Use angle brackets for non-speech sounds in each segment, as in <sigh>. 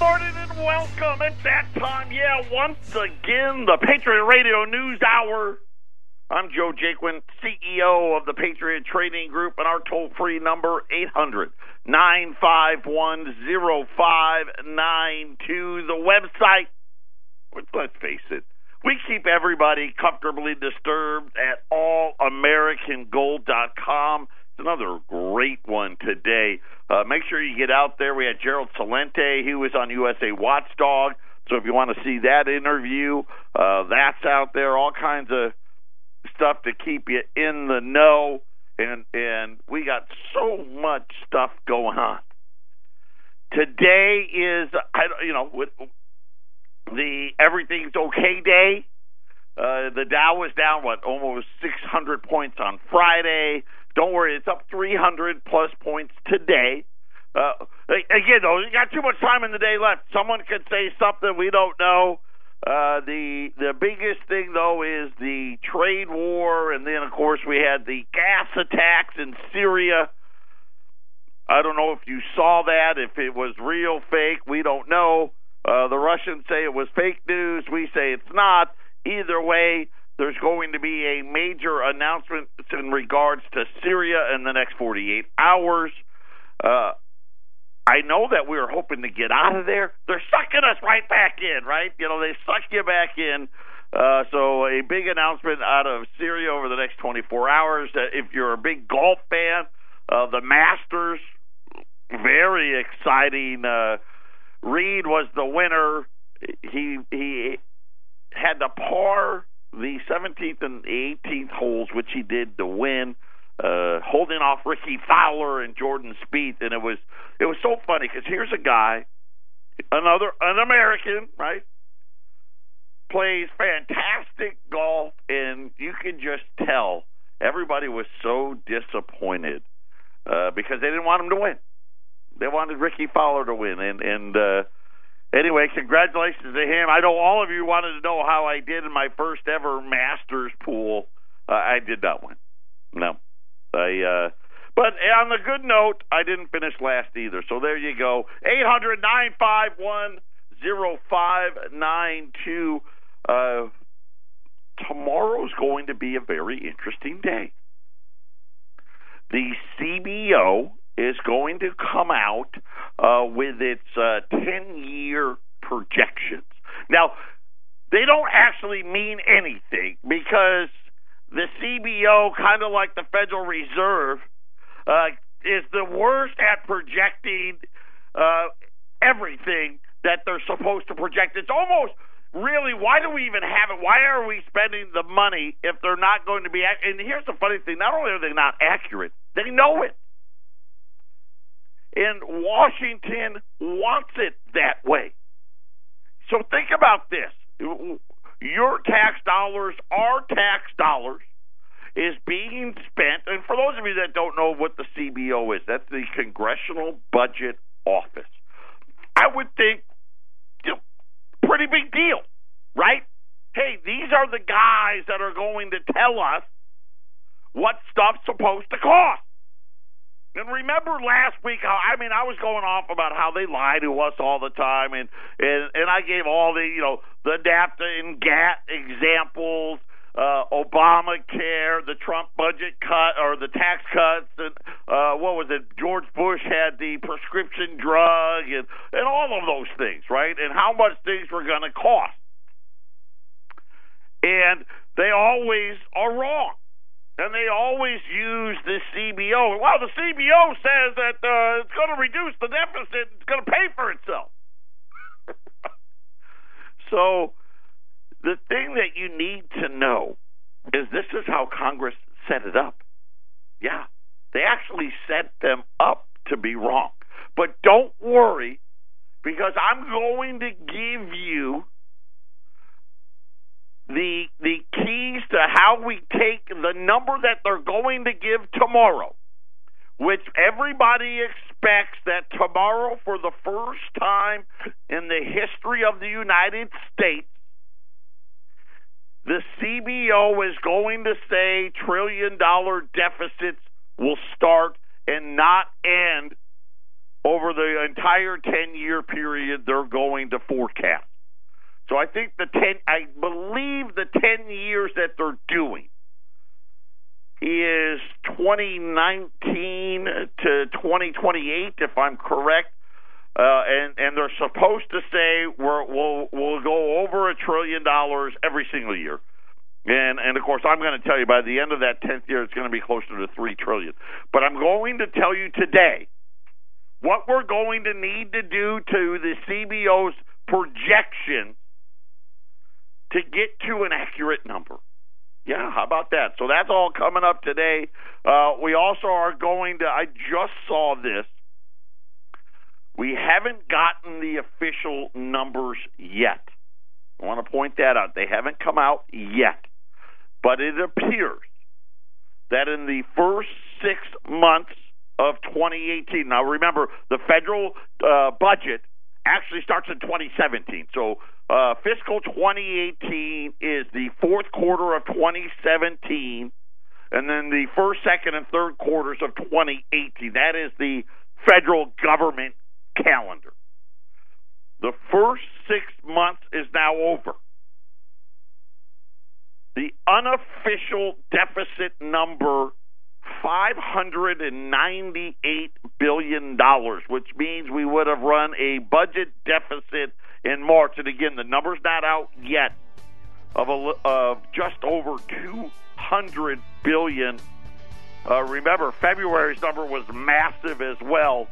morning and welcome. It's that time, yeah, once again, the Patriot Radio News Hour. I'm Joe Jaquin, CEO of the Patriot Trading Group, and our toll free number, 800 951 0592. The website, let's face it, we keep everybody comfortably disturbed at allamericangold.com. It's another great one today. Uh, make sure you get out there. We had Gerald Celente. He was on USA Watchdog. So if you want to see that interview, uh, that's out there. All kinds of stuff to keep you in the know. And and we got so much stuff going on. Today is I you know with the everything's okay day. Uh, the Dow was down what almost 600 points on Friday. Don't worry, it's up 300 plus points today. Uh, again, though, you got too much time in the day left. Someone could say something we don't know. Uh, the the biggest thing though is the trade war, and then of course we had the gas attacks in Syria. I don't know if you saw that, if it was real, fake. We don't know. Uh, the Russians say it was fake news. We say it's not. Either way, there's going to be a major announcement in regards to Syria in the next 48 hours. Uh, I know that we were hoping to get out of there. They're sucking us right back in, right? You know, they suck you back in. Uh, so a big announcement out of Syria over the next 24 hours. Uh, if you're a big golf fan, uh, the Masters, very exciting. Uh, Reed was the winner. He he had to par the 17th and 18th holes, which he did to win, uh, holding off Rickie Fowler and Jordan Spieth, and it was it was so funny because here's a guy, another an American, right? Plays fantastic golf, and you can just tell everybody was so disappointed uh, because they didn't want him to win. They wanted Rickie Fowler to win, and and uh, Anyway, congratulations to him. I know all of you wanted to know how I did in my first ever Masters pool. Uh, I did not win. No, I. Uh, but on the good note, I didn't finish last either. So there you go. Eight hundred nine five one zero five nine two. Uh, tomorrow's going to be a very interesting day. The CBO is going to come out uh, with its uh, 10 year projections. Now, they don't actually mean anything because the CBO, kind of like the Federal Reserve, uh, is the worst at projecting uh, everything that they're supposed to project. It's almost really why do we even have it? Why are we spending the money if they're not going to be? And here's the funny thing: not only are they not accurate, they know it. And Washington wants it that way. So think about this. Your tax dollars, our tax dollars, is being spent. And for those of you that don't know what the CBO is, that's the Congressional Budget Office. I would think, pretty big deal, right? Hey, these are the guys that are going to tell us what stuff's supposed to cost. And remember last week I mean I was going off about how they lie to us all the time and and and I gave all the you know the NAFTA and GATT examples, uh Obamacare, the Trump budget cut or the tax cuts and uh what was it George Bush had the prescription drug and and all of those things, right? And how much things were going to cost. And they always are wrong and they always use the CBO. Well, the CBO says that uh, it's going to reduce the deficit. It's going to pay for itself. <laughs> so, the thing that you need to know is this is how Congress set it up. Yeah, they actually set them up to be wrong. But don't worry, because I'm going to give you the the keys to how we take the number that they're going to give tomorrow, which everybody expects that tomorrow, for the first time in the history of the United States, the CBO is going to say trillion dollar deficits will start and not end over the entire 10 year period they're going to forecast. So I think the 10, I believe the 10 years that they're doing is 2019 to 2028, if I'm correct. Uh, and and they're supposed to say we're, we'll we'll go over a trillion dollars every single year. And and of course, I'm going to tell you by the end of that tenth year, it's going to be closer to three trillion. But I'm going to tell you today what we're going to need to do to the CBO's projection to get to an accurate number. Yeah, how about that? So that's all coming up today. Uh, we also are going to. I just saw this. We haven't gotten the official numbers yet. I want to point that out. They haven't come out yet. But it appears that in the first six months of 2018, now remember, the federal uh, budget actually starts in 2017. So uh, fiscal 2018 is the fourth quarter of 2017, and then the first, second, and third quarters of 2018. That is the federal government calendar. The first six months is now over. The unofficial deficit number $598 billion, which means we would have run a budget deficit in March. And again, the number's not out yet of, a, of just over 200 billion. Uh, remember, February's number was massive as well.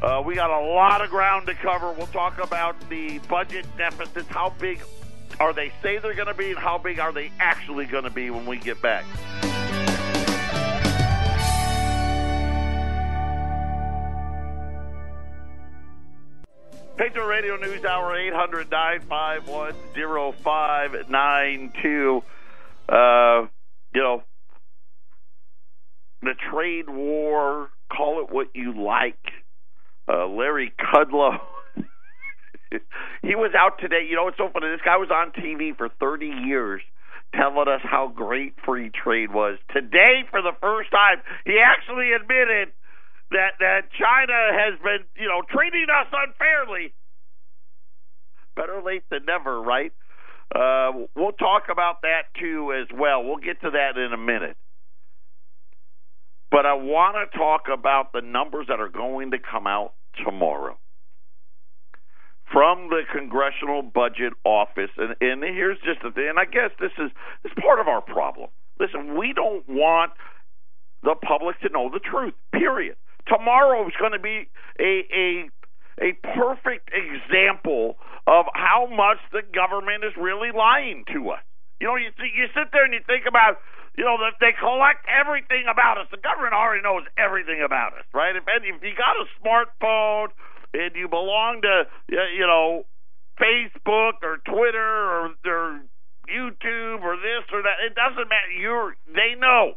Uh, we got a lot of ground to cover. We'll talk about the budget deficits. How big are they say they're going to be, and how big are they actually going to be when we get back? Patriot Radio News Hour 800 951 0592. Uh, you know, the trade war, call it what you like. Uh, Larry Kudlow. <laughs> he was out today. You know, it's so funny. This guy was on TV for 30 years telling us how great free trade was. Today, for the first time, he actually admitted that that China has been, you know, treating us unfairly. Better late than never, right? Uh, we'll talk about that too as well. We'll get to that in a minute. But I want to talk about the numbers that are going to come out tomorrow from the Congressional Budget Office. And, and here's just the thing, and I guess this is this is part of our problem. Listen, we don't want the public to know the truth. Period tomorrow is going to be a a a perfect example of how much the government is really lying to us. You know, you you sit there and you think about, you know, that they collect everything about us. The government already knows everything about us, right? If if you got a smartphone and you belong to, you know, Facebook or Twitter or, or YouTube or this or that, it doesn't matter. You're they know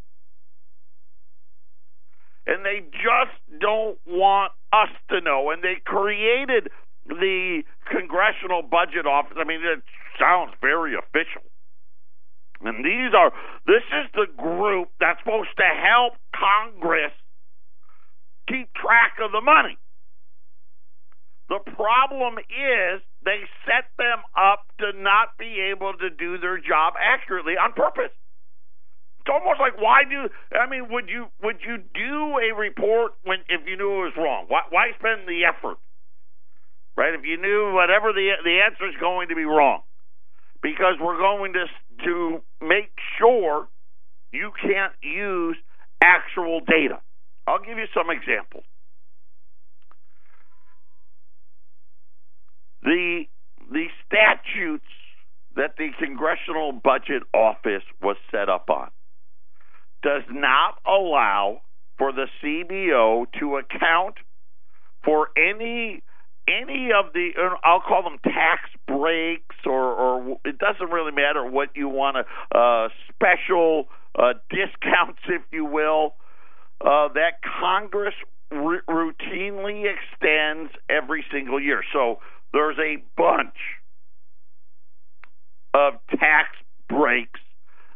and they just don't want us to know. And they created the Congressional Budget Office. I mean, it sounds very official. And these are, this is the group that's supposed to help Congress keep track of the money. The problem is they set them up to not be able to do their job accurately on purpose it's almost like why do I mean would you would you do a report when if you knew it was wrong? Why why spend the effort? Right? If you knew whatever the the answer is going to be wrong. Because we're going to to make sure you can't use actual data. I'll give you some examples. The the statutes that the Congressional Budget Office was set up on does not allow for the CBO to account for any any of the I'll call them tax breaks or, or it doesn't really matter what you want to uh, special uh, discounts, if you will, uh, that Congress r- routinely extends every single year. So there's a bunch of tax breaks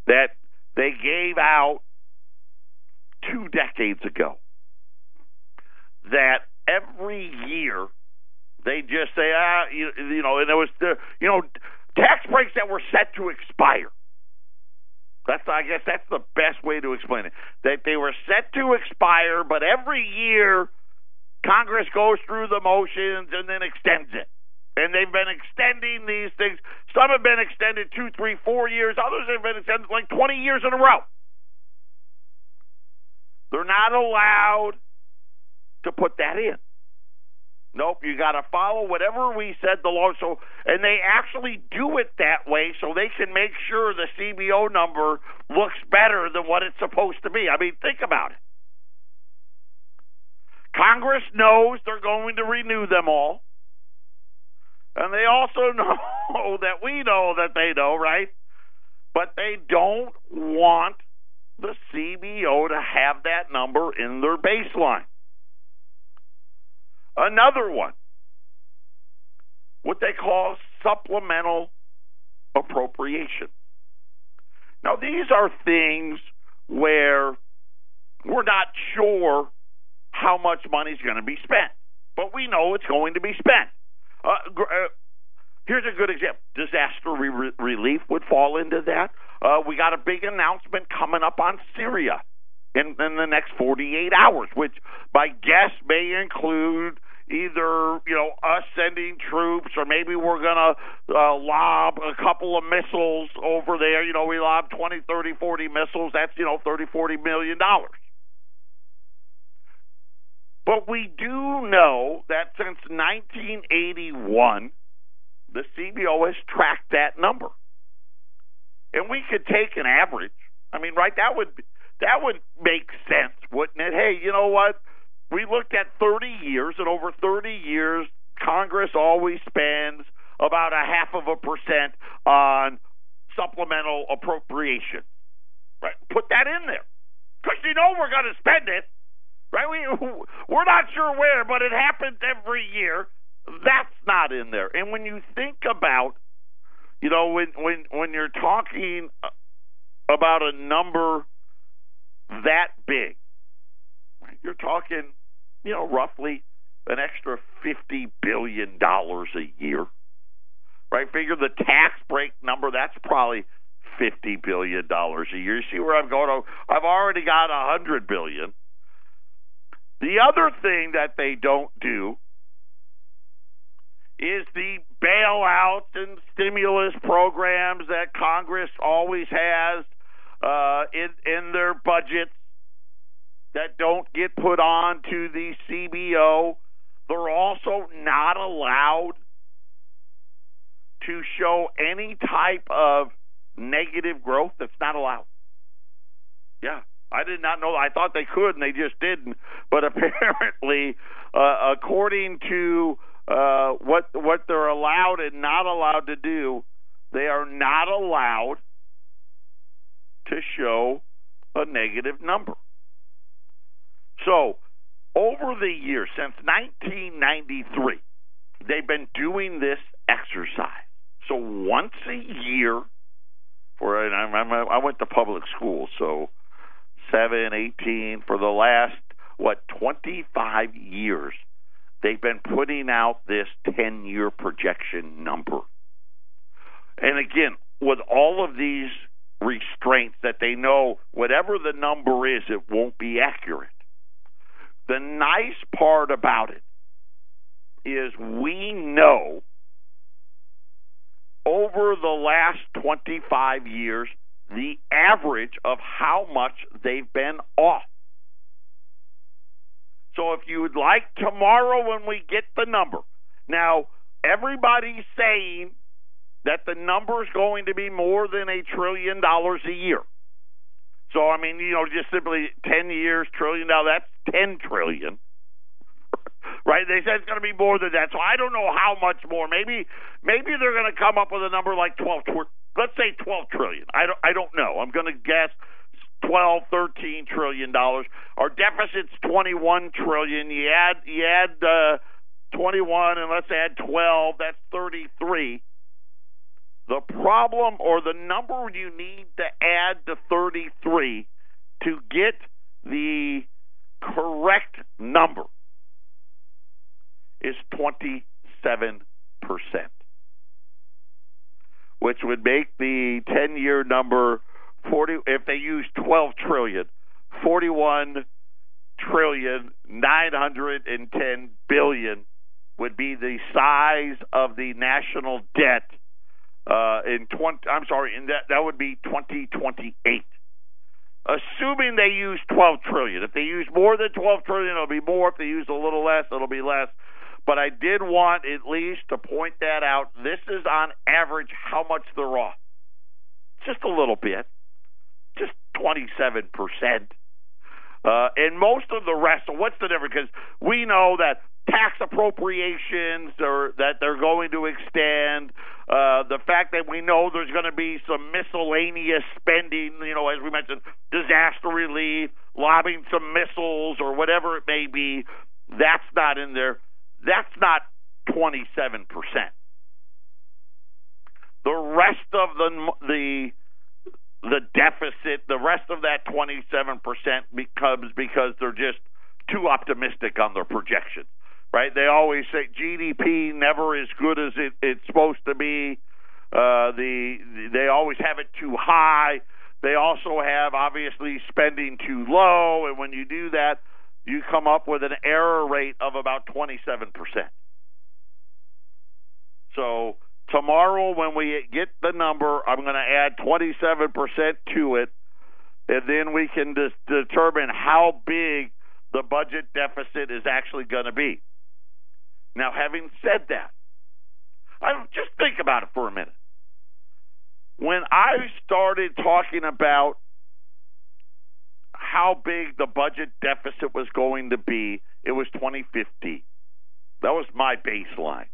that they gave out decades ago that every year they just say, ah, you, you know, and there was the, you know, tax breaks that were set to expire. That's, I guess, that's the best way to explain it. That they were set to expire, but every year Congress goes through the motions and then extends it. And they've been extending these things. Some have been extended two, three, four years. Others have been extended like 20 years in a row. They're not allowed to put that in. Nope, you got to follow whatever we said the law. So, and they actually do it that way so they can make sure the CBO number looks better than what it's supposed to be. I mean, think about it. Congress knows they're going to renew them all. And they also <laughs> know that we know that they know, right? But they don't want the CBO to have that number in their baseline. Another one, what they call supplemental appropriation. Now, these are things where we're not sure how much money is going to be spent, but we know it's going to be spent. Uh, uh, here's a good example. Disaster re- relief would fall into that. Uh, we got a big announcement coming up on Syria in, in the next 48 hours, which by guess may include either you know us sending troops or maybe we're going to uh, lob a couple of missiles over there. You know we lob 20 30 40 missiles. That's you know 30 40 million dollars. But we do know that since 1981 the CBO has tracked that number and we could take an average i mean right that would that would make sense wouldn't it hey you know what we looked at 30 years, and over 30 years, Congress always spends about a half of a percent on supplemental appropriation. Right? Put that in there. Because you know we're going to spend it. Right? We, we're not sure where, but it happens every year. That's not in there. And when you think about, you know, when when when you're talking about a number that big, you're talking you know, roughly an extra $50 billion a year. Right? Figure the tax break number, that's probably $50 billion a year. You see where I'm going? I've already got a 100 billion. The other thing that they don't do is the bailouts and stimulus programs that Congress always has uh, in in their budgets that don't get put on to the CBO. They're also not allowed to show any type of negative growth. That's not allowed. Yeah, I did not know. I thought they could, and they just didn't. But <laughs> apparently, uh, according to uh, what what they're allowed and not allowed to do, they are not allowed to show a negative number. So, over the years, since 1993, they've been doing this exercise. So, once a year, for and i'm i went to public school, so 7, 18, for the last, what, 25 years, they've been putting out this 10 year projection number. And again, with all of these restraints that they know whatever the number is, it won't be accurate. The nice part about it is we know over the last 25 years the average of how much they've been off. So if you would like tomorrow when we get the number. Now, everybody's saying that the number is going to be more than a trillion dollars a year. So I mean, you know, just simply ten years, trillion dollars. That's ten trillion, <laughs> right? They said it's going to be more than that. So I don't know how much more. Maybe, maybe they're going to come up with a number like twelve. Tw- Let's say twelve trillion. I don't. I don't know. I'm going to guess 12, 13 trillion dollars. Our deficit's 21 trillion. You add, you add uh, 21, and let's add 12. That's 33. The problem or the number you need to add to 33 to get the correct number is 27%, which would make the 10 year number 40, if they use 12 trillion, 41 trillion 910 billion would be the size of the national debt uh, in 20 I'm sorry in that that would be 2028 assuming they use 12 trillion if they use more than 12 trillion it'll be more. If they use a little less it'll be less. But I did want at least to point that out. This is on average how much they're off. Just a little bit just 27 percent uh, and most of the rest. So what's the difference? Because we know that tax appropriations are that they're going to extend. Uh, the fact that we know there's going to be some miscellaneous spending, you know, as we mentioned, disaster relief, lobbing some missiles or whatever it may be, that's not in there. That's not 27%. The rest of the the the deficit, the rest of that 27% becomes because they're just too optimistic on their projections right? They always say GDP never as good as it, it's supposed to be. Uh, the they always have it too high. They also have obviously spending too low, and when you do that, you come up with an error rate of about 27 percent. So tomorrow, when we get the number, I'm going to add 27 percent to it, and then we can determine how big the budget deficit is actually going to be. Now, having said that, I just think about it for a minute. When I started talking about how big the budget deficit was going to be, it was 2015. That was my baseline.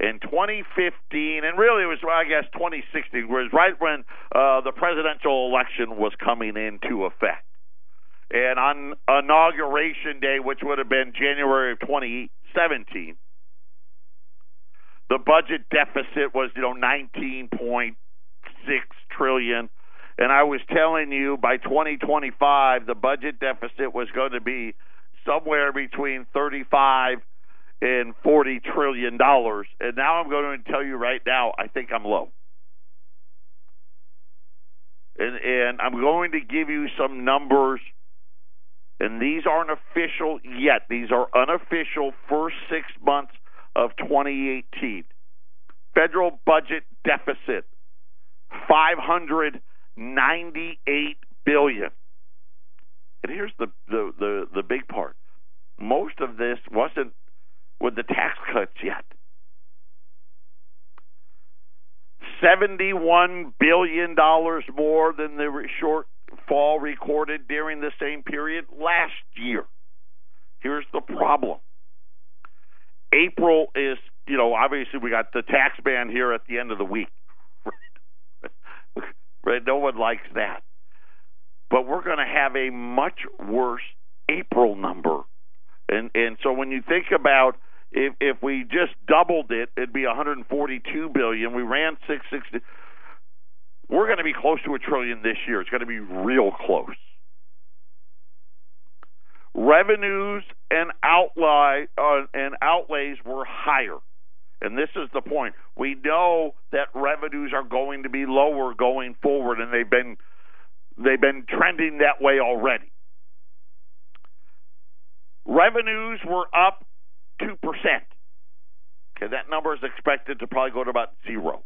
In 2015, and really it was, I guess, 2016, was right when uh, the presidential election was coming into effect. And on inauguration day, which would have been January of 2017, the budget deficit was, you know, 19.6 trillion. And I was telling you by 2025 the budget deficit was going to be somewhere between 35 and 40 trillion dollars. And now I'm going to tell you right now I think I'm low. And and I'm going to give you some numbers and these aren't official yet. These are unofficial first 6 months of 2018. Federal budget deficit 598 billion. And here's the, the, the, the big part. Most of this wasn't with the tax cuts yet. $71 billion more than the shortfall recorded during the same period last year. Here's the problem April is, you know, obviously we got the tax ban here at the end of the week. <laughs> right? No one likes that. But we're going to have a much worse April number. And and so when you think about if if we just doubled it, it'd be 142 billion. We ran 660. We're going to be close to a trillion this year. It's going to be real close revenues and outlay uh, and outlays were higher. And this is the point. We know that revenues are going to be lower going forward and they've been they've been trending that way already. Revenues were up 2%. Okay, that number is expected to probably go to about 0.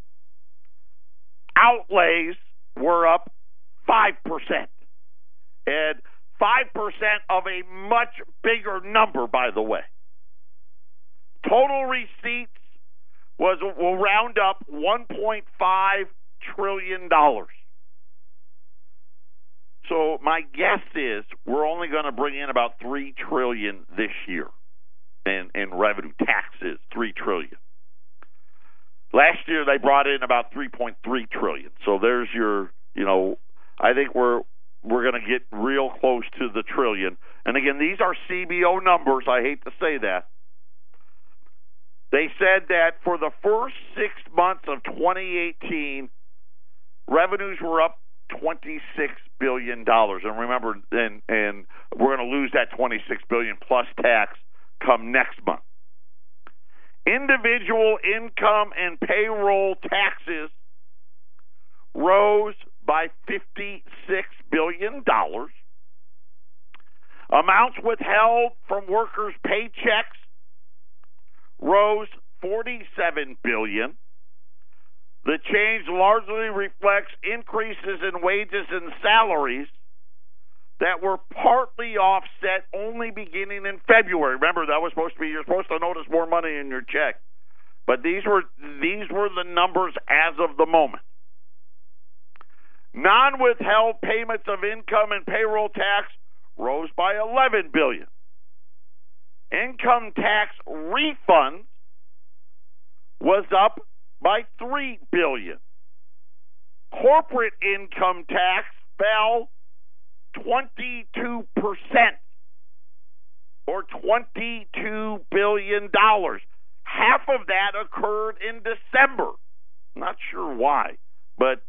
Outlays were up 5%. And 5% of a much bigger number, by the way. Total receipts was will round up 1.5 trillion dollars. So my guess is we're only going to bring in about 3 trillion this year in in revenue taxes, 3 trillion. Last year they brought in about 3.3 trillion. So there's your, you know, I think we're we're going to get real close to the trillion. And again, these are CBO numbers. I hate to say that. They said that for the first six months of 2018, revenues were up 26 billion dollars. And remember, and and we're going to lose that 26 billion plus tax come next month. Individual income and payroll taxes rose by $56 billion. Amounts withheld from workers' paychecks rose 47 billion. The change largely reflects increases in wages and salaries that were partly offset only beginning in February. Remember that was supposed to be you're supposed to notice more money in your check. But these were these were the numbers as of the moment. Non-withheld payments of income and payroll tax rose by 11 billion. Income tax refunds was up by 3 billion. Corporate income tax fell 22% or 22 billion dollars. Half of that occurred in December. Not sure why, but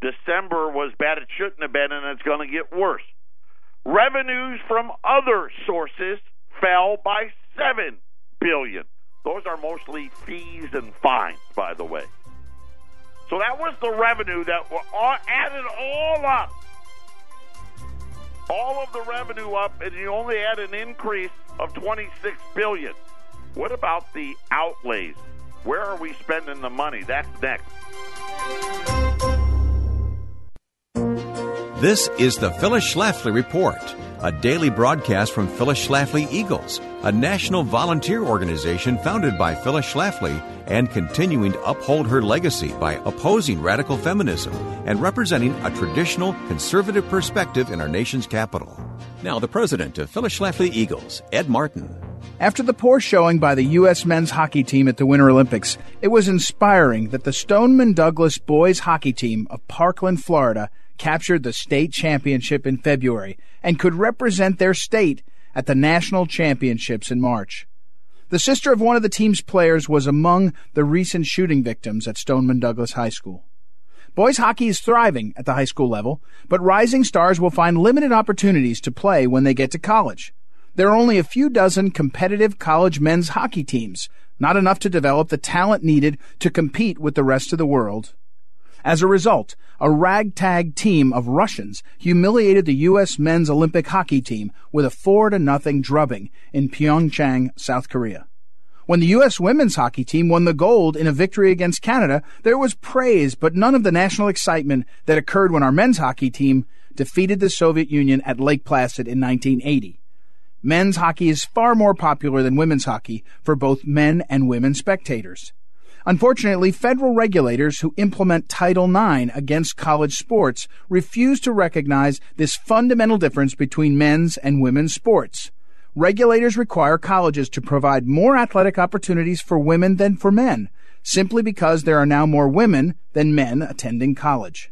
December was bad. It shouldn't have been, and it's going to get worse. Revenues from other sources fell by 7 billion. Those are mostly fees and fines, by the way. So that was the revenue that were added all up. All of the revenue up, and you only had an increase of 26 billion. What about the outlays? Where are we spending the money? That's next. This is the Phyllis Schlafly Report, a daily broadcast from Phyllis Schlafly Eagles, a national volunteer organization founded by Phyllis Schlafly and continuing to uphold her legacy by opposing radical feminism and representing a traditional conservative perspective in our nation's capital. Now, the president of Phyllis Schlafly Eagles, Ed Martin. After the poor showing by the U.S. men's hockey team at the Winter Olympics, it was inspiring that the Stoneman Douglas boys hockey team of Parkland, Florida, captured the state championship in February and could represent their state at the national championships in March. The sister of one of the team's players was among the recent shooting victims at Stoneman Douglas High School. Boys hockey is thriving at the high school level, but rising stars will find limited opportunities to play when they get to college. There are only a few dozen competitive college men's hockey teams, not enough to develop the talent needed to compete with the rest of the world as a result, a ragtag team of Russians humiliated the U.S. men's Olympic hockey team with a 4 to nothing drubbing in Pyeongchang, South Korea. When the U.S. women's hockey team won the gold in a victory against Canada, there was praise, but none of the national excitement that occurred when our men's hockey team defeated the Soviet Union at Lake Placid in 1980. Men's hockey is far more popular than women's hockey for both men and women spectators. Unfortunately, federal regulators who implement Title IX against college sports refuse to recognize this fundamental difference between men's and women's sports. Regulators require colleges to provide more athletic opportunities for women than for men, simply because there are now more women than men attending college.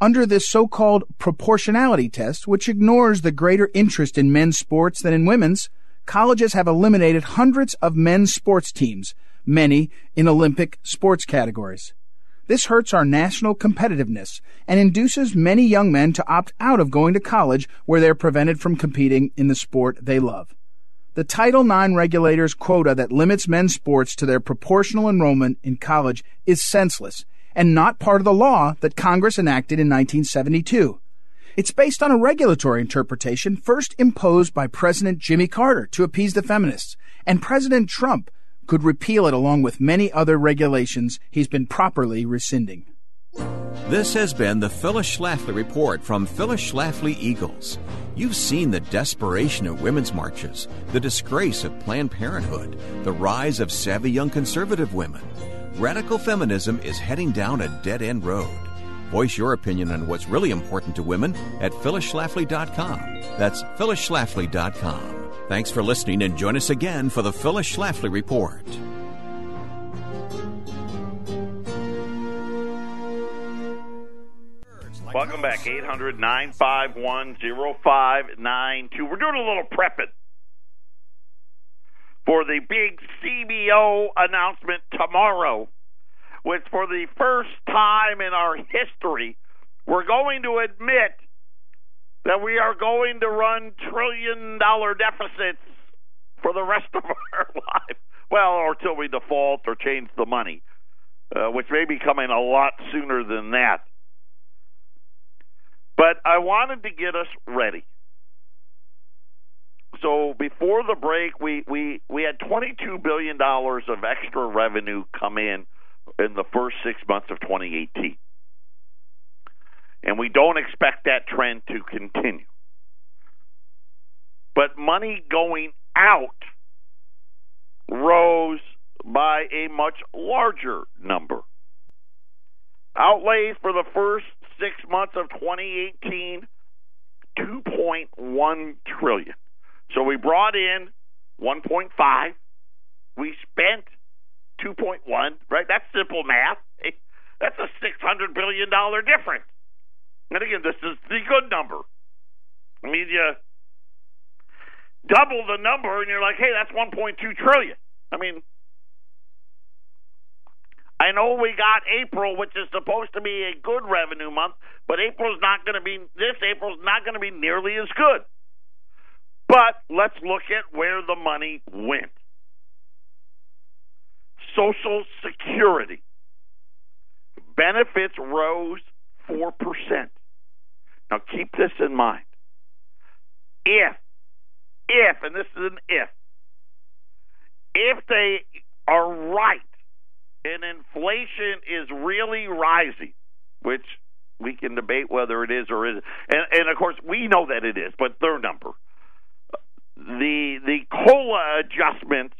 Under this so-called proportionality test, which ignores the greater interest in men's sports than in women's, colleges have eliminated hundreds of men's sports teams many in Olympic sports categories. This hurts our national competitiveness and induces many young men to opt out of going to college where they're prevented from competing in the sport they love. The Title IX regulator's quota that limits men's sports to their proportional enrollment in college is senseless and not part of the law that Congress enacted in 1972. It's based on a regulatory interpretation first imposed by President Jimmy Carter to appease the feminists and President Trump could repeal it along with many other regulations he's been properly rescinding. This has been the Phyllis Schlafly Report from Phyllis Schlafly Eagles. You've seen the desperation of women's marches, the disgrace of Planned Parenthood, the rise of savvy young conservative women. Radical feminism is heading down a dead end road. Voice your opinion on what's really important to women at phyllisschlafly.com. That's phyllisschlafly.com. Thanks for listening and join us again for the Phyllis Schlafly Report. Welcome back, 800 951 0592. We're doing a little prepping for the big CBO announcement tomorrow, which for the first time in our history, we're going to admit that we are going to run trillion dollar deficits for the rest <laughs> of our life. Well, or till we default or change the money, uh, which may be coming a lot sooner than that. But I wanted to get us ready. So before the break, we, we, we had $22 billion of extra revenue come in in the first six months of 2018. And we don't expect that trend to continue. But money going out rose by a much larger number. Outlays for the first six months of 2018, 2.1 trillion. So we brought in 1.5. We spent 2.1. Right? That's simple math. <laughs> That's a 600 billion dollar difference. And again, this is the good number. I mean, you double the number, and you're like, hey, that's 1.2 trillion. I mean, I know we got April, which is supposed to be a good revenue month, but April's not going to be this April's not going to be nearly as good. But let's look at where the money went. Social Security benefits rose 4%. Now keep this in mind. If, if, and this is an if, if they are right and inflation is really rising, which we can debate whether it is or isn't, and, and of course we know that it is, but their number, the the cola adjustments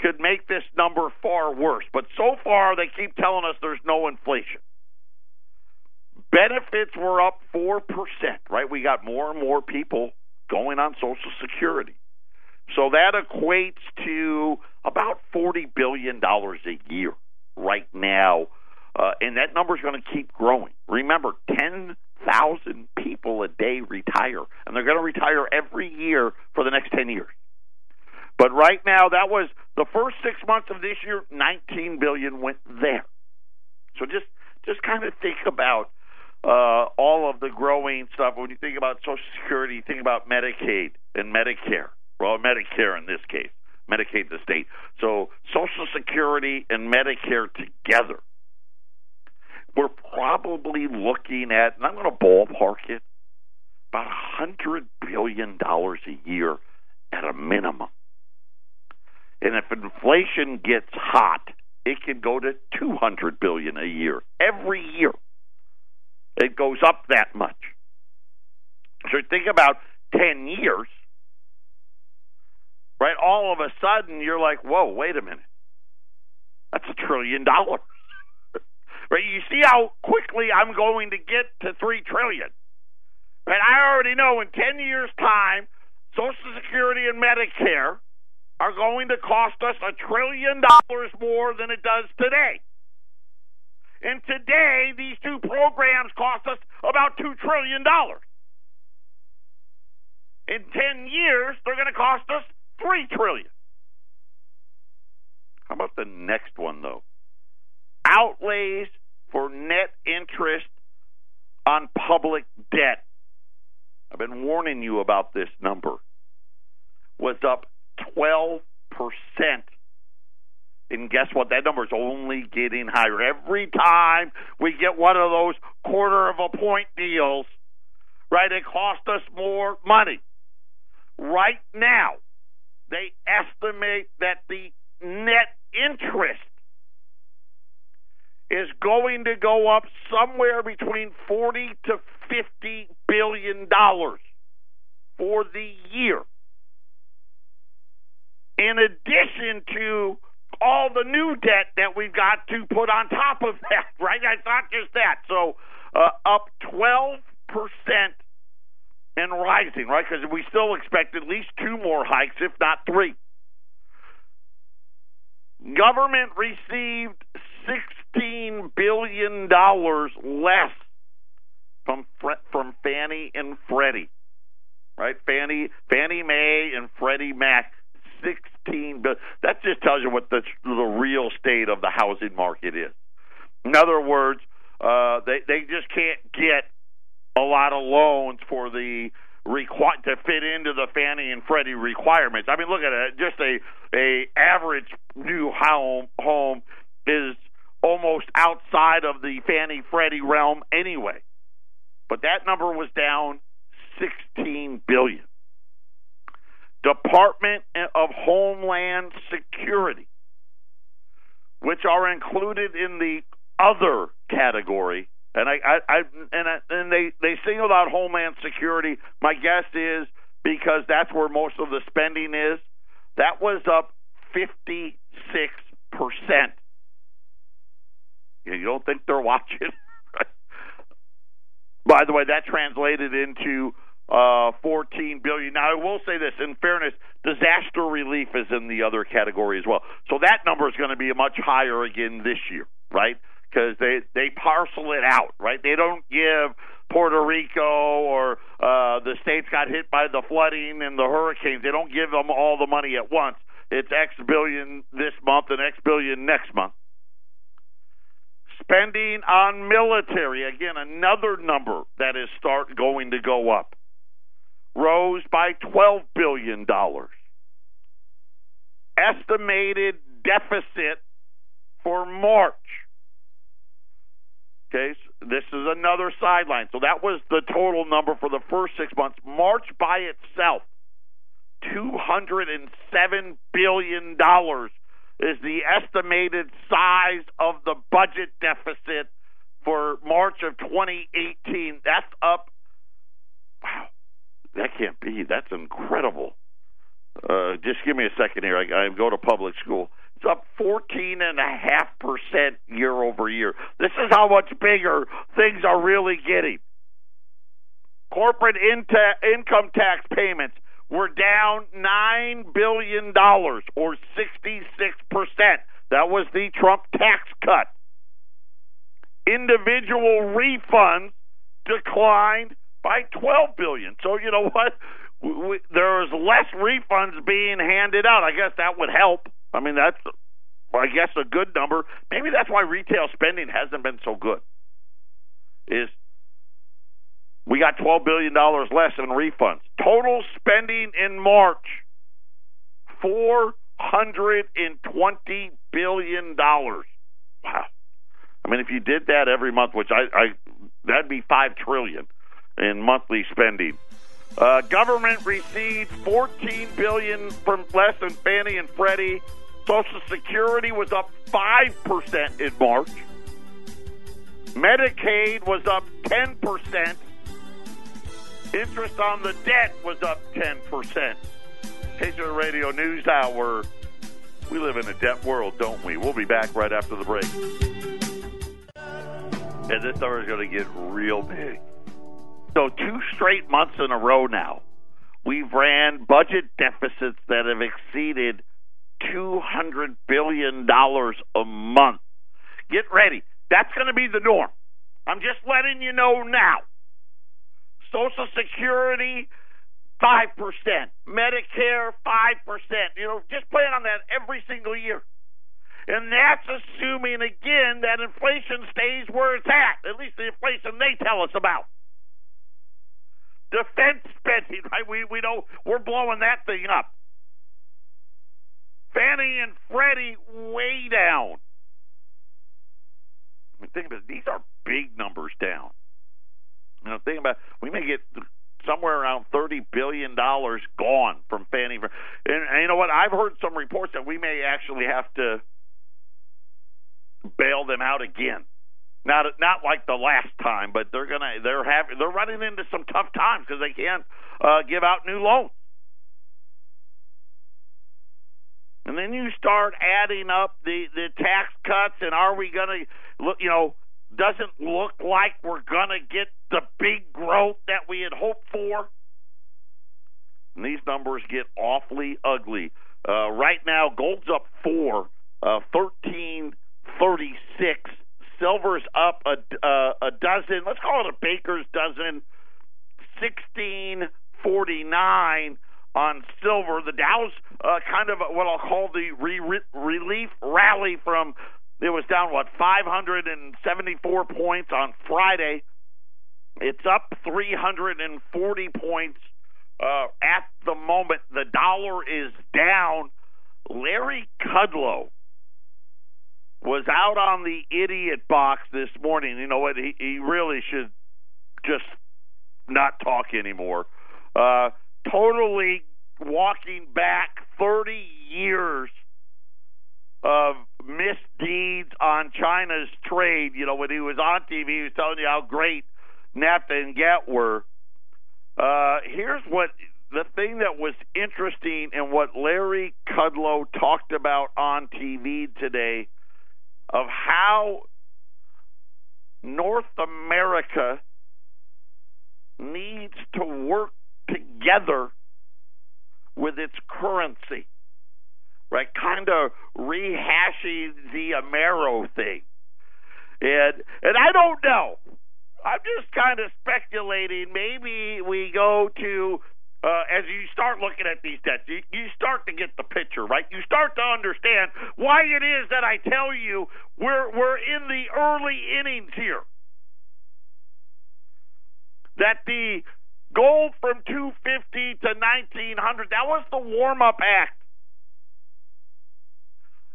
could make this number far worse. But so far they keep telling us there's no inflation. Benefits were up 4%, right? We got more and more people going on Social Security. So that equates to about $40 billion a year right now. Uh, and that number is going to keep growing. Remember, 10,000 people a day retire, and they're going to retire every year for the next 10 years. But right now, that was the first six months of this year. 19 billion went there. So just just kind of think about uh, all of the growing stuff. When you think about Social Security, you think about Medicaid and Medicare. Well, Medicare in this case, Medicaid the state. So Social Security and Medicare together, we're probably looking at, and I'm going to ballpark it, about hundred billion dollars a year at a minimum. And if inflation gets hot, it can go to 200 billion a year every year. It goes up that much. So think about 10 years, right? All of a sudden, you're like, whoa, wait a minute. That's a trillion dollars. <laughs> right? You see how quickly I'm going to get to 3 trillion. Right? I already know in 10 years' time, Social Security and Medicare are going to cost us a trillion dollars more than it does today. And today, these two programs cost us about $2 trillion. In 10 years, they're going to cost us 3 trillion. How about the next one, though? Outlays for net interest on public debt. I've been warning you about this number. Was up 12%. And guess what? That number is only getting higher. Every time we get one of those quarter of a point deals, right, it costs us more money. Right now, they estimate that the net interest is going to go up somewhere between 40 to 50 billion dollars for the year in addition to all the new debt that we've got to put on top of that, <laughs> right? It's not just that. So uh, up 12% and rising, right? Because we still expect at least two more hikes, if not three. Government received $16 billion less from from Fannie and Freddie, right? Fannie Fannie Mae and Freddie Mac sixteen billion. That just tells you what the the real state of the housing market is. In other words, uh, they they just can't get a lot of loans for the requi- to fit into the Fannie and Freddie requirements. I mean, look at it. Just a a average new home home is almost outside of the Fannie Freddie realm anyway. But that number was down 16 billion. Department of Homeland Security, which are included in the other category, and I, I, I and I, and they they singled out Homeland Security. My guess is because that's where most of the spending is. That was up 56 percent. You don't think they're watching? <laughs> By the way, that translated into uh, 14 billion. Now, I will say this: in fairness, disaster relief is in the other category as well. So that number is going to be much higher again this year, right? Because they they parcel it out, right? They don't give Puerto Rico or uh, the states got hit by the flooding and the hurricanes. They don't give them all the money at once. It's X billion this month and X billion next month. Spending on military, again, another number that is start going to go up, rose by $12 billion. Estimated deficit for March. Okay, so this is another sideline. So that was the total number for the first six months. March by itself, $207 billion is the estimated size of the budget deficit for March of 2018. That's up. Wow, that can't be. That's incredible. Uh, just give me a second here. I, I go to public school. It's up 14.5% year over year. This is how much bigger things are really getting. Corporate in- income tax payments were down $9 billion, or 66%. That was the Trump tax cut. Individual refunds declined by 12 billion. So you know what? There's less refunds being handed out. I guess that would help. I mean, that's I guess a good number. Maybe that's why retail spending hasn't been so good. Is we got $12 billion less in refunds. Total spending in March, $420 billion. Wow. I mean, if you did that every month, which I, I that'd be five trillion in monthly spending. Uh, government received 14 billion from less than Fannie and Freddie. Social Security was up five percent in March. Medicaid was up 10 percent. Interest on the debt was up 10%. Patriot Radio News Hour. We live in a debt world, don't we? We'll be back right after the break. And this hour is going to get real big. So, two straight months in a row now, we've ran budget deficits that have exceeded $200 billion a month. Get ready. That's going to be the norm. I'm just letting you know now. Social Security, 5%. Medicare, 5%. You know, just plan on that every single year. And that's assuming, again, that inflation stays where it's at, at least the inflation they tell us about. Defense spending, right? We, we know we're blowing that thing up. Fannie and Freddie way down. I mean, think about it. These are big numbers down. You know, think about we may get somewhere around thirty billion dollars gone from Fannie. And, and you know what? I've heard some reports that we may actually have to bail them out again. Not not like the last time, but they're gonna they're having they're running into some tough times because they can't uh, give out new loans. And then you start adding up the the tax cuts, and are we gonna look? You know, doesn't look like we're to get the big growth that we had hoped for. And these numbers get awfully ugly. Uh, right now, gold's up four, uh, thirteen thirty six. Silver's up a uh, a dozen. Let's call it a baker's dozen. Sixteen forty nine on silver. The Dow's uh, kind of what I'll call the re- relief rally from it was down, what, 574 points on Friday. It's up 340 points uh, at the moment. The dollar is down. Larry Kudlow was out on the idiot box this morning. You know what? He, he really should just not talk anymore. Uh, totally walking back 30 years of misdeeds on China's trade. You know, when he was on TV, he was telling you how great NAFTA and GATT were. Uh, here's what the thing that was interesting and what Larry Kudlow talked about on TV today of how North America needs to work together with its currency, right? Kind of rehashing the Amero thing. And and I don't know. I'm just kind of speculating. Maybe we go to uh, as you start looking at these debts, you, you start to get the picture, right? You start to understand why it is that I tell you we're we're in the early innings here. That the gold from 250 to 1900 that was the warm up act.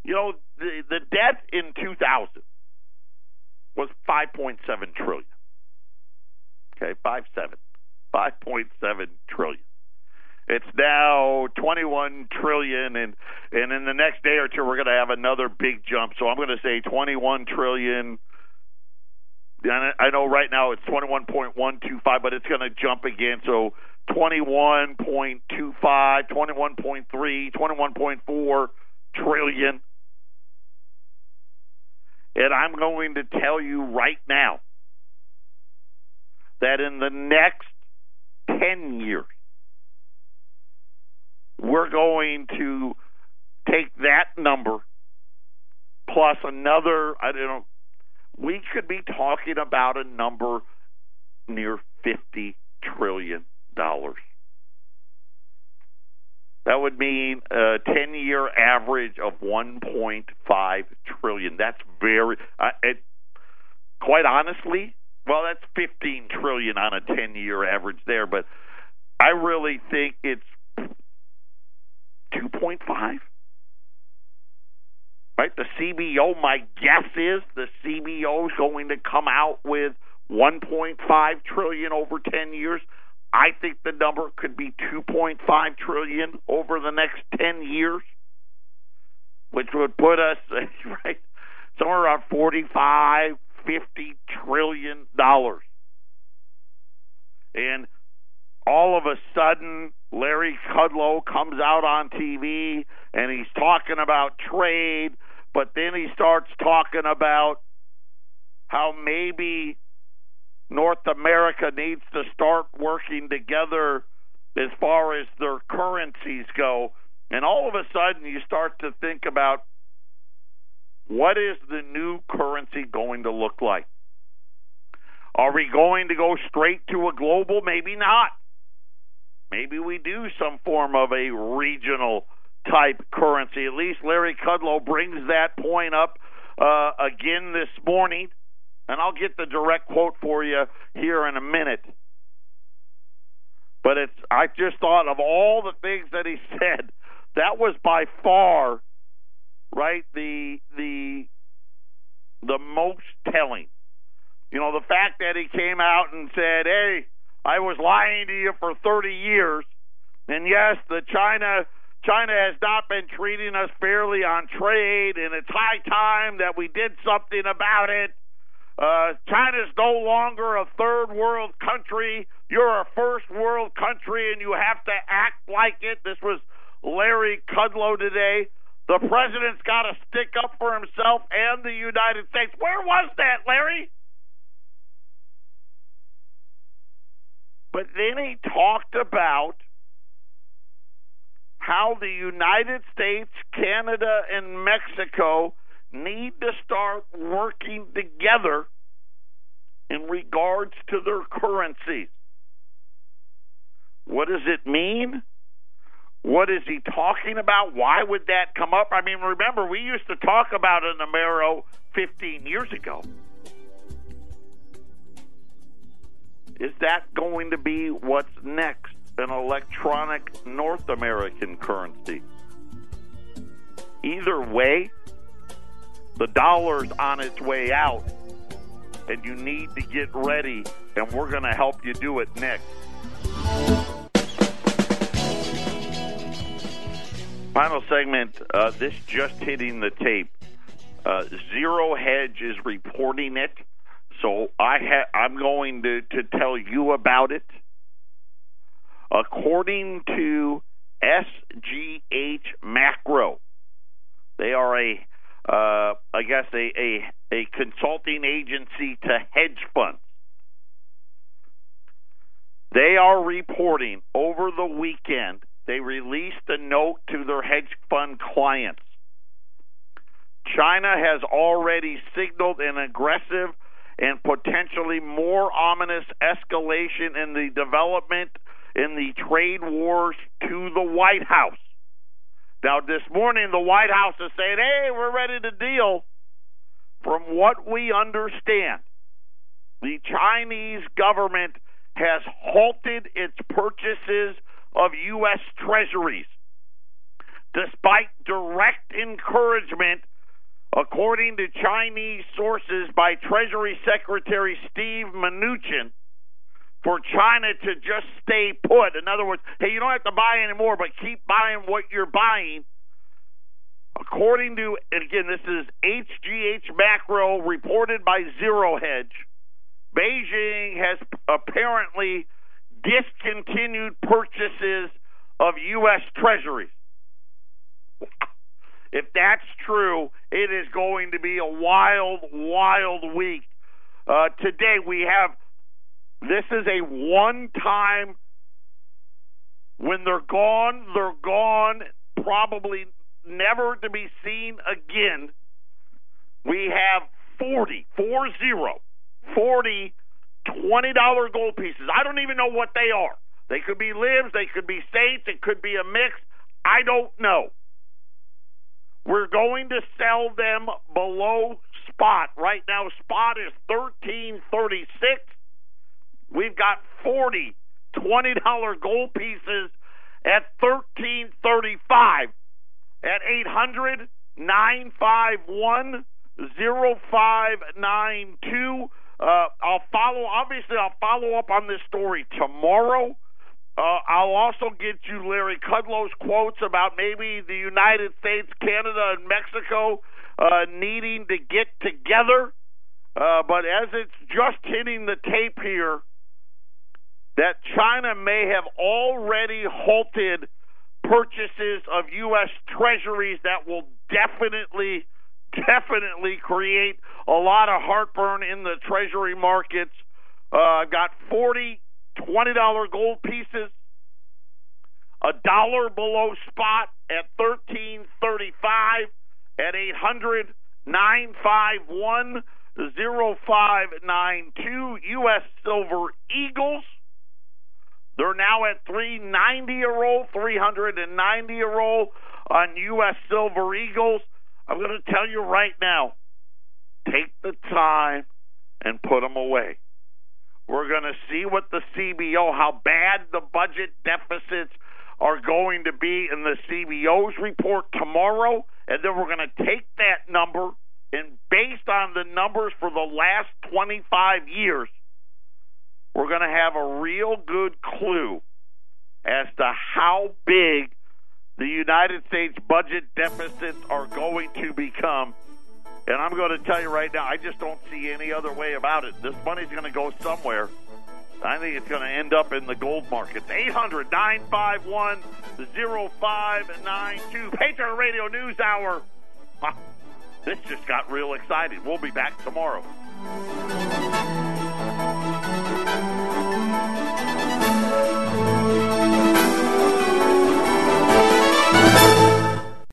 You know, the the debt in 2000 was 5.7 trillion. Okay, five seven, 5.7 trillion. It's now 21 trillion, and and in the next day or two, we're going to have another big jump. So I'm going to say 21 trillion. I know right now it's 21.125, but it's going to jump again. So 21.25, 21.3, 21.4 trillion. And I'm going to tell you right now that in the next 10 years, we're going to take that number plus another, I don't know, we could be talking about a number near $50 trillion. That would mean a 10 year average of 1.5 trillion. That's very, uh, it, quite honestly, well, that's 15 trillion on a 10 year average there, but I really think it's 2.5. Right? The CBO, my guess is the CBO is going to come out with 1.5 trillion over 10 years. I think the number could be 2.5 trillion over the next 10 years, which would put us <laughs> right somewhere around 45, 50 trillion dollars. And all of a sudden, Larry Kudlow comes out on TV and he's talking about trade, but then he starts talking about how maybe North America needs to start working together as far as their currencies go. And all of a sudden, you start to think about what is the new currency going to look like? Are we going to go straight to a global? Maybe not. Maybe we do some form of a regional type currency. At least Larry Kudlow brings that point up uh, again this morning, and I'll get the direct quote for you here in a minute. But it's I just thought of all the things that he <laughs> said, that was by far right the the the most telling. You know, the fact that he came out and said, "Hey, I was lying to you for 30 years. And yes, the China China has not been treating us fairly on trade, and it's high time that we did something about it. Uh, China's no longer a third world country. You're a first world country, and you have to act like it. This was Larry Kudlow today. The president's got to stick up for himself and the United States. Where was that, Larry? But then he talked about how the United States, Canada, and Mexico need to start working together in regards to their currencies. What does it mean? What is he talking about? Why would that come up? I mean, remember, we used to talk about an Amero 15 years ago. Is that going to be what's next? an electronic North American currency. Either way, the dollar's on its way out, and you need to get ready, and we're going to help you do it next. Final segment, uh, this just hitting the tape. Uh, Zero Hedge is reporting it, so I ha- I'm going to, to tell you about it. According to SGH Macro, they are a, uh, I guess a, a a consulting agency to hedge funds. They are reporting over the weekend. They released a note to their hedge fund clients. China has already signaled an aggressive and potentially more ominous escalation in the development in the trade wars to the White House. Now, this morning, the White House is saying, hey, we're ready to deal. From what we understand, the Chinese government has halted its purchases of U.S. treasuries, despite direct encouragement, according to Chinese sources, by Treasury Secretary Steve Mnuchin for China to just stay put. In other words, hey, you don't have to buy anymore, but keep buying what you're buying. According to, and again, this is HGH Macro reported by Zero Hedge, Beijing has apparently discontinued purchases of U.S. treasuries. If that's true, it is going to be a wild, wild week. Uh, today we have this is a one time when they're gone, they're gone, probably never to be seen again. We have 40, 40, 40 $20 gold pieces. I don't even know what they are. They could be libs, they could be saints, it could be a mix. I don't know. We're going to sell them below spot. Right now, spot is 1336. We've got 40 $20 gold pieces at 1335 at 800 951 0592. Uh, I'll follow, obviously, I'll follow up on this story tomorrow. Uh, I'll also get you Larry Kudlow's quotes about maybe the United States, Canada, and Mexico uh, needing to get together. Uh, but as it's just hitting the tape here, that China may have already halted purchases of U.S. treasuries that will definitely, definitely create a lot of heartburn in the treasury markets. Uh, got 40 $20 gold pieces, a dollar below spot at 1335 at 800 951 0592 U.S. Silver Eagles they're now at 390 a roll, 390 a roll on U.S. Silver Eagles. I'm going to tell you right now, take the time and put them away. We're going to see what the CBO, how bad the budget deficits are going to be in the CBO's report tomorrow, and then we're going to take that number and based on the numbers for the last 25 years, we're going to have a real good clue as to how big the United States budget deficits are going to become. And I'm going to tell you right now, I just don't see any other way about it. This money's going to go somewhere. I think it's going to end up in the gold market. 800 951 0592. Patriot Radio News Hour. This just got real exciting. We'll be back tomorrow.